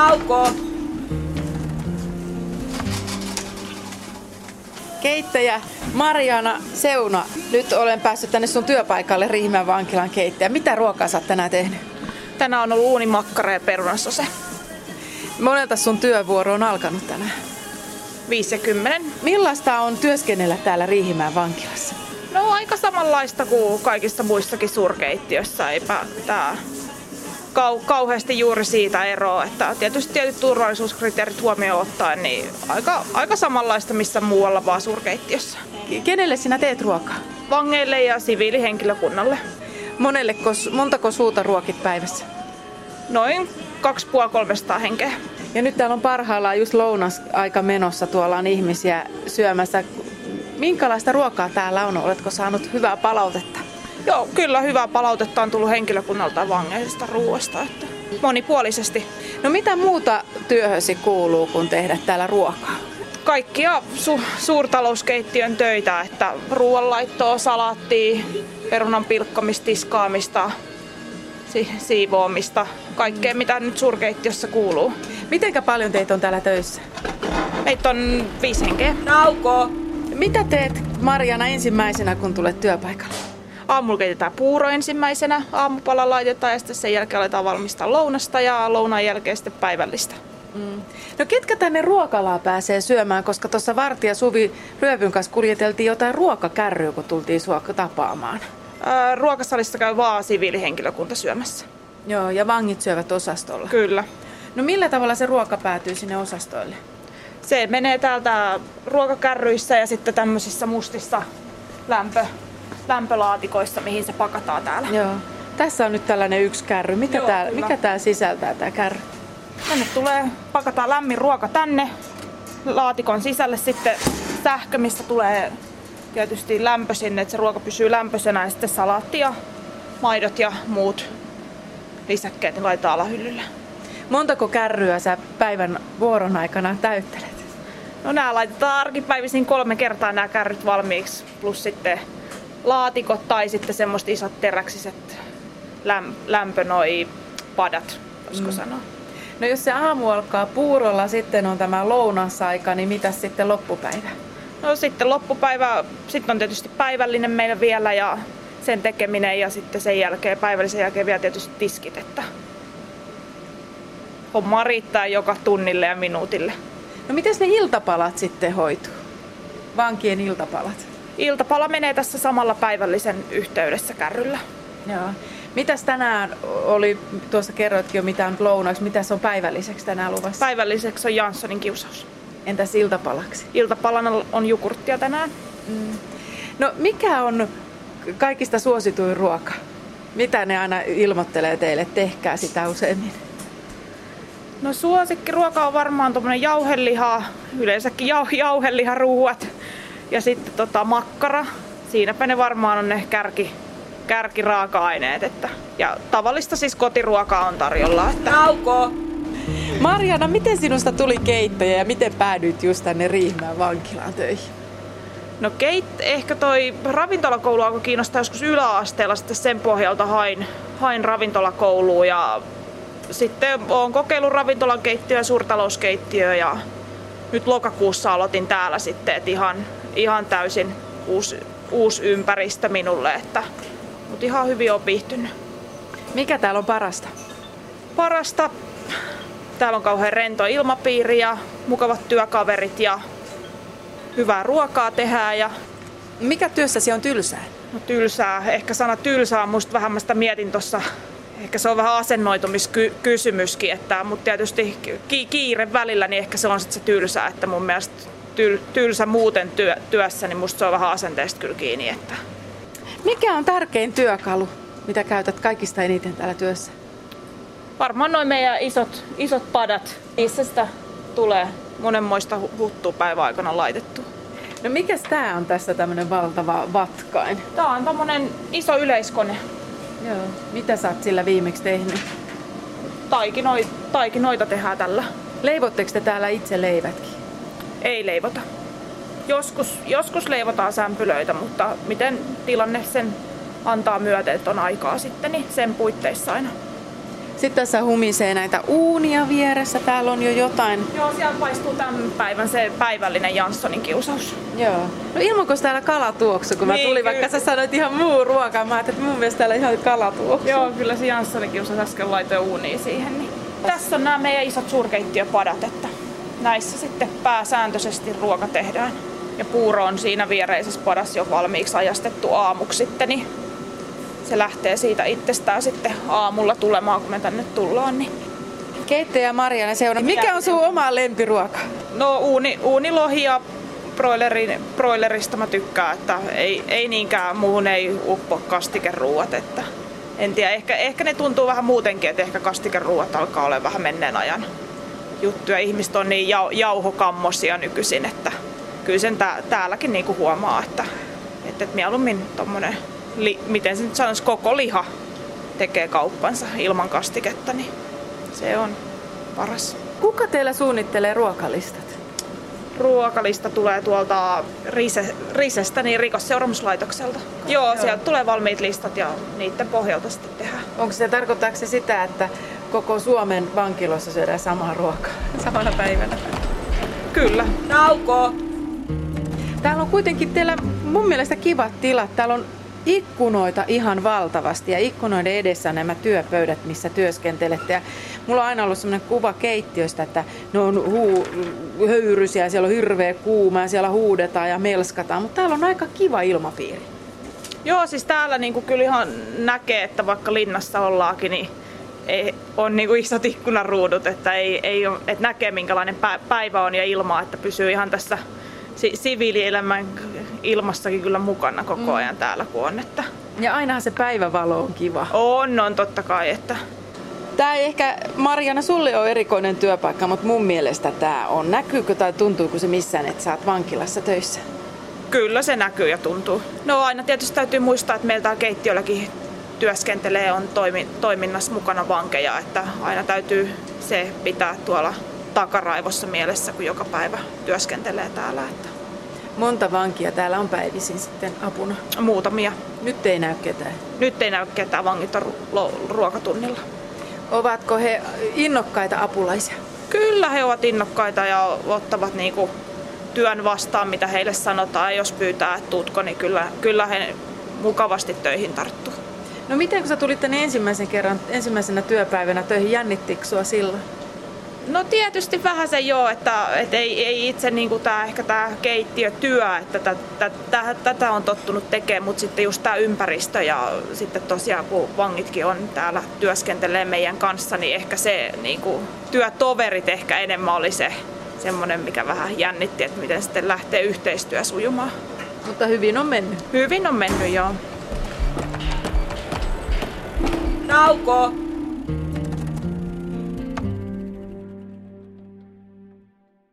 Nauko! Keittäjä Mariana Seuna, nyt olen päässyt tänne sun työpaikalle Riihimäen vankilan keittäjä. Mitä ruokaa sä oot tänään tehnyt? Tänään on ollut uunimakkara ja perunasose. Monelta sun työvuoro on alkanut tänään? 50. Millaista on työskennellä täällä Riihimäen vankilassa? No aika samanlaista kuin kaikissa muissakin suurkeittiöissä. Eipä tää kau- kauheasti juuri siitä eroa, että tietysti tietyt turvallisuuskriteerit huomioon ottaen, niin aika, aika samanlaista missä muualla vaan suurkeittiössä. Kenelle sinä teet ruokaa? Vangeille ja siviilihenkilökunnalle. Monelleko, montako suuta ruokit päivässä? Noin 2,5-300 henkeä. Ja nyt täällä on parhaillaan just lounasaika menossa, tuolla on ihmisiä syömässä. Minkälaista ruokaa täällä on? Oletko saanut hyvää palautetta? Joo, kyllä hyvää palautetta on tullut henkilökunnalta vangeista ruoasta. Että monipuolisesti. No mitä muuta työhösi kuuluu, kun tehdä täällä ruokaa? Kaikkia su- suurtalouskeittiön töitä, että ruoanlaittoa, salaattia, perunan pilkkomista, tiskaamista, si- siivoamista, kaikkea mitä nyt suurkeittiössä kuuluu. Mitenkä paljon teitä on täällä töissä? Meitä on viisi henkeä. Nauko! Mitä teet Marjana ensimmäisenä, kun tulet työpaikalle? Aamulla keitetään puuro ensimmäisenä, aamupala laitetaan ja sitten sen jälkeen aletaan valmistaa lounasta ja lounan jälkeen sitten päivällistä. Mm. No ketkä tänne ruokalaa pääsee syömään, koska tuossa Vartija Suvi Ryövyn kanssa kuljeteltiin jotain ruokakärryä, kun tultiin sua tapaamaan. Ää, ruokasalissa käy vaan siviilihenkilökunta syömässä. Joo, ja vangit syövät osastolla. Kyllä. No millä tavalla se ruoka päätyy sinne osastoille? Se menee täältä ruokakärryissä ja sitten tämmöisissä mustissa lämpö, lämpölaatikoissa, mihin se pakataan täällä. Joo. Tässä on nyt tällainen yksi kärry. Mikä Joo, tää, kyllä. mikä tää sisältää tää kärry? Tänne tulee, pakataan lämmin ruoka tänne, laatikon sisälle sitten sähkö, mistä tulee tietysti lämpö sinne, että se ruoka pysyy lämpöisenä ja sitten salaatti ja maidot ja muut lisäkkeet niin laitetaan alahyllylle. Montako kärryä sä päivän vuoron aikana täyttelet? No nämä laitetaan arkipäivisin kolme kertaa nämä kärryt valmiiksi, plus sitten laatikot tai sitten semmoiset isot teräksiset läm- lämpö noi padat, voisiko mm. sanoa. No jos se aamu alkaa puurolla, sitten on tämä lounasaika, niin mitä sitten loppupäivä? No sitten loppupäivä, sitten on tietysti päivällinen meillä vielä ja sen tekeminen ja sitten sen jälkeen, päivällisen jälkeen vielä tietysti tiskit, että homma riittää joka tunnille ja minuutille. No miten ne iltapalat sitten hoituu? Vankien iltapalat. Iltapala menee tässä samalla päivällisen yhteydessä kärryllä. Joo. Mitäs tänään oli, tuossa kerroitkin jo mitä on lounaksi, mitäs on päivälliseksi tänään luvassa? Päivälliseksi on Janssonin kiusaus. Entäs iltapalaksi? Iltapalana on jogurttia tänään. Mm. No mikä on kaikista suosituin ruoka? Mitä ne aina ilmoittelee teille, tehkää sitä useimmin? No suosikkiruoka on varmaan tuommoinen jauheliha, yleensäkin jau, jauheliharuuat ja sitten tota makkara. Siinäpä ne varmaan on ne kärki, kärkiraaka-aineet. Että, ja tavallista siis kotiruokaa on tarjolla. Että... Nauko! Marjana, miten sinusta tuli keittäjä ja miten päädyit just tänne Riihimäen vankilaan töihin? No keit, ehkä toi ravintolakoulu alkoi kiinnostaa joskus yläasteella, sitten sen pohjalta hain, hain ravintolakouluun ja sitten olen kokeillut ravintolan keittiöä ja suurtalouskeittiöä ja nyt lokakuussa aloitin täällä sitten, että ihan, ihan täysin uusi, uusi ympäristö minulle, että, mutta ihan hyvin on viihtynyt. Mikä täällä on parasta? Parasta, täällä on kauhean rento ilmapiiri ja mukavat työkaverit ja hyvää ruokaa tehdään ja Mikä työssäsi on tylsää? No tylsää. Ehkä sana tylsää on musta vähän mä sitä mietin tuossa. Ehkä se on vähän asennoitumiskysymyskin, että, mutta tietysti ki- kiire välillä, niin ehkä se on sitten se tylsää, että mun mielestä tyl- tylsä muuten työ- työssä, niin musta se on vähän asenteesta kyllä kiinni. Että Mikä on tärkein työkalu, mitä käytät kaikista eniten täällä työssä? varmaan noin meidän isot, isot padat, niissä sitä tulee monenmoista hu- huttua päivän aikana laitettu. No mikäs tää on tässä tämmönen valtava vatkain? Tää on tommonen iso yleiskone. Joo. Mitä sä oot sillä viimeksi tehnyt? Taikinoi, taikinoita tehdään tällä. Leivotteko te täällä itse leivätkin? Ei leivota. Joskus, joskus leivotaan sämpylöitä, mutta miten tilanne sen antaa myöten, että on aikaa sitten, niin sen puitteissa aina. Sitten tässä humisee näitä uunia vieressä. Täällä on jo jotain. Joo, siellä paistuu tämän päivän se päivällinen Janssonin kiusaus. Joo. No ilmanko täällä kalatuoksu, kun niin, mä tulin, vaikka sä sanoit ihan muu ruoka. Mä että mun mielestä täällä ihan kalatuoksu. Joo, kyllä se Janssonin kiusaus äsken laitoi uuniin siihen. Niin. Tässä on nämä meidän isot suurkeittiöpadat, että näissä sitten pääsääntöisesti ruoka tehdään. Ja puuro on siinä viereisessä padassa jo valmiiksi ajastettu aamuksi sitten, niin se lähtee siitä itsestään sitten aamulla tulemaan, kun me tänne tullaan. Niin. Keittäjä Marianne Seuna, mikä on sun oma lempiruoka? No uuni, uunilohi ja broilerin, broilerista mä tykkään, että ei, ei niinkään muuhun ei uppo kastikeruuat, että en tiedä, ehkä, ehkä ne tuntuu vähän muutenkin, että ehkä kastikeruuat alkaa olla vähän menneen ajan juttuja. Ihmiset on niin jau, jauhokammosia nykyisin, että kyllä sen tää, täälläkin niinku huomaa, että, että, että mieluummin tommonen li, miten se nyt sanoisi, koko liha tekee kauppansa ilman kastiketta, niin se on paras. Kuka teillä suunnittelee ruokalistat? Ruokalista tulee tuolta Rise, Risestä, niin rikosseuraamuslaitokselta. Joo, sieltä tulee valmiit listat ja niiden pohjalta sitten tehdään. Onko se, tarkoittaako se sitä, että koko Suomen vankilossa syödään samaa ruokaa samana päivänä? Kyllä. Nauko! Täällä on kuitenkin teillä mun mielestä kivat tilat. Täällä on ikkunoita ihan valtavasti ja ikkunoiden edessä on nämä työpöydät, missä työskentelette. Ja mulla on aina ollut sellainen kuva keittiöstä, että ne on huu, höyrysiä, siellä on hirveä kuuma ja siellä huudetaan ja melskataan, mutta täällä on aika kiva ilmapiiri. Joo, siis täällä niinku kyllä ihan näkee, että vaikka linnassa ollaakin, niin ei, on niinku isot ikkunaruudut, että, ei, ei ole, että näkee minkälainen päivä on ja ilma, että pysyy ihan tässä si- siviilielämän ilmassakin kyllä mukana koko mm. ajan mm. täällä, kun on. Että... Ja ainahan se päivävalo on kiva. On, on totta kai. Että... Tämä ei ehkä, Marjana, sulle on erikoinen työpaikka, mutta mun mielestä tämä on. Näkyykö tai tuntuuko se missään, että sä oot vankilassa töissä? Kyllä se näkyy ja tuntuu. No aina tietysti täytyy muistaa, että meiltä keittiölläkin työskentelee, on toimi, toiminnassa mukana vankeja, että aina täytyy se pitää tuolla takaraivossa mielessä, kun joka päivä työskentelee täällä. Että. Monta vankia täällä on päivisin sitten apuna? Muutamia. Nyt ei näy ketään? Nyt ei näy ketään, vangit on ruokatunnilla. Ovatko he innokkaita apulaisia? Kyllä he ovat innokkaita ja ottavat niinku työn vastaan, mitä heille sanotaan. Jos pyytää, että tuutko, niin kyllä, kyllä he mukavasti töihin tarttuu. No miten kun sä tulit tänne ensimmäisen kerran, ensimmäisenä työpäivänä töihin, jännittikö sua silloin? No tietysti vähän se joo, että, että ei, ei itse niin kuin tää, ehkä tämä keittiötyö, että tätä, tätä, tätä on tottunut tekemään, mutta sitten just tämä ympäristö ja sitten tosiaan kun vangitkin on täällä työskentelee meidän kanssa, niin ehkä se niin kuin, työtoverit ehkä enemmän oli se semmoinen, mikä vähän jännitti, että miten sitten lähtee yhteistyö sujumaan. Mutta hyvin on mennyt. Hyvin on mennyt, joo. Nauko!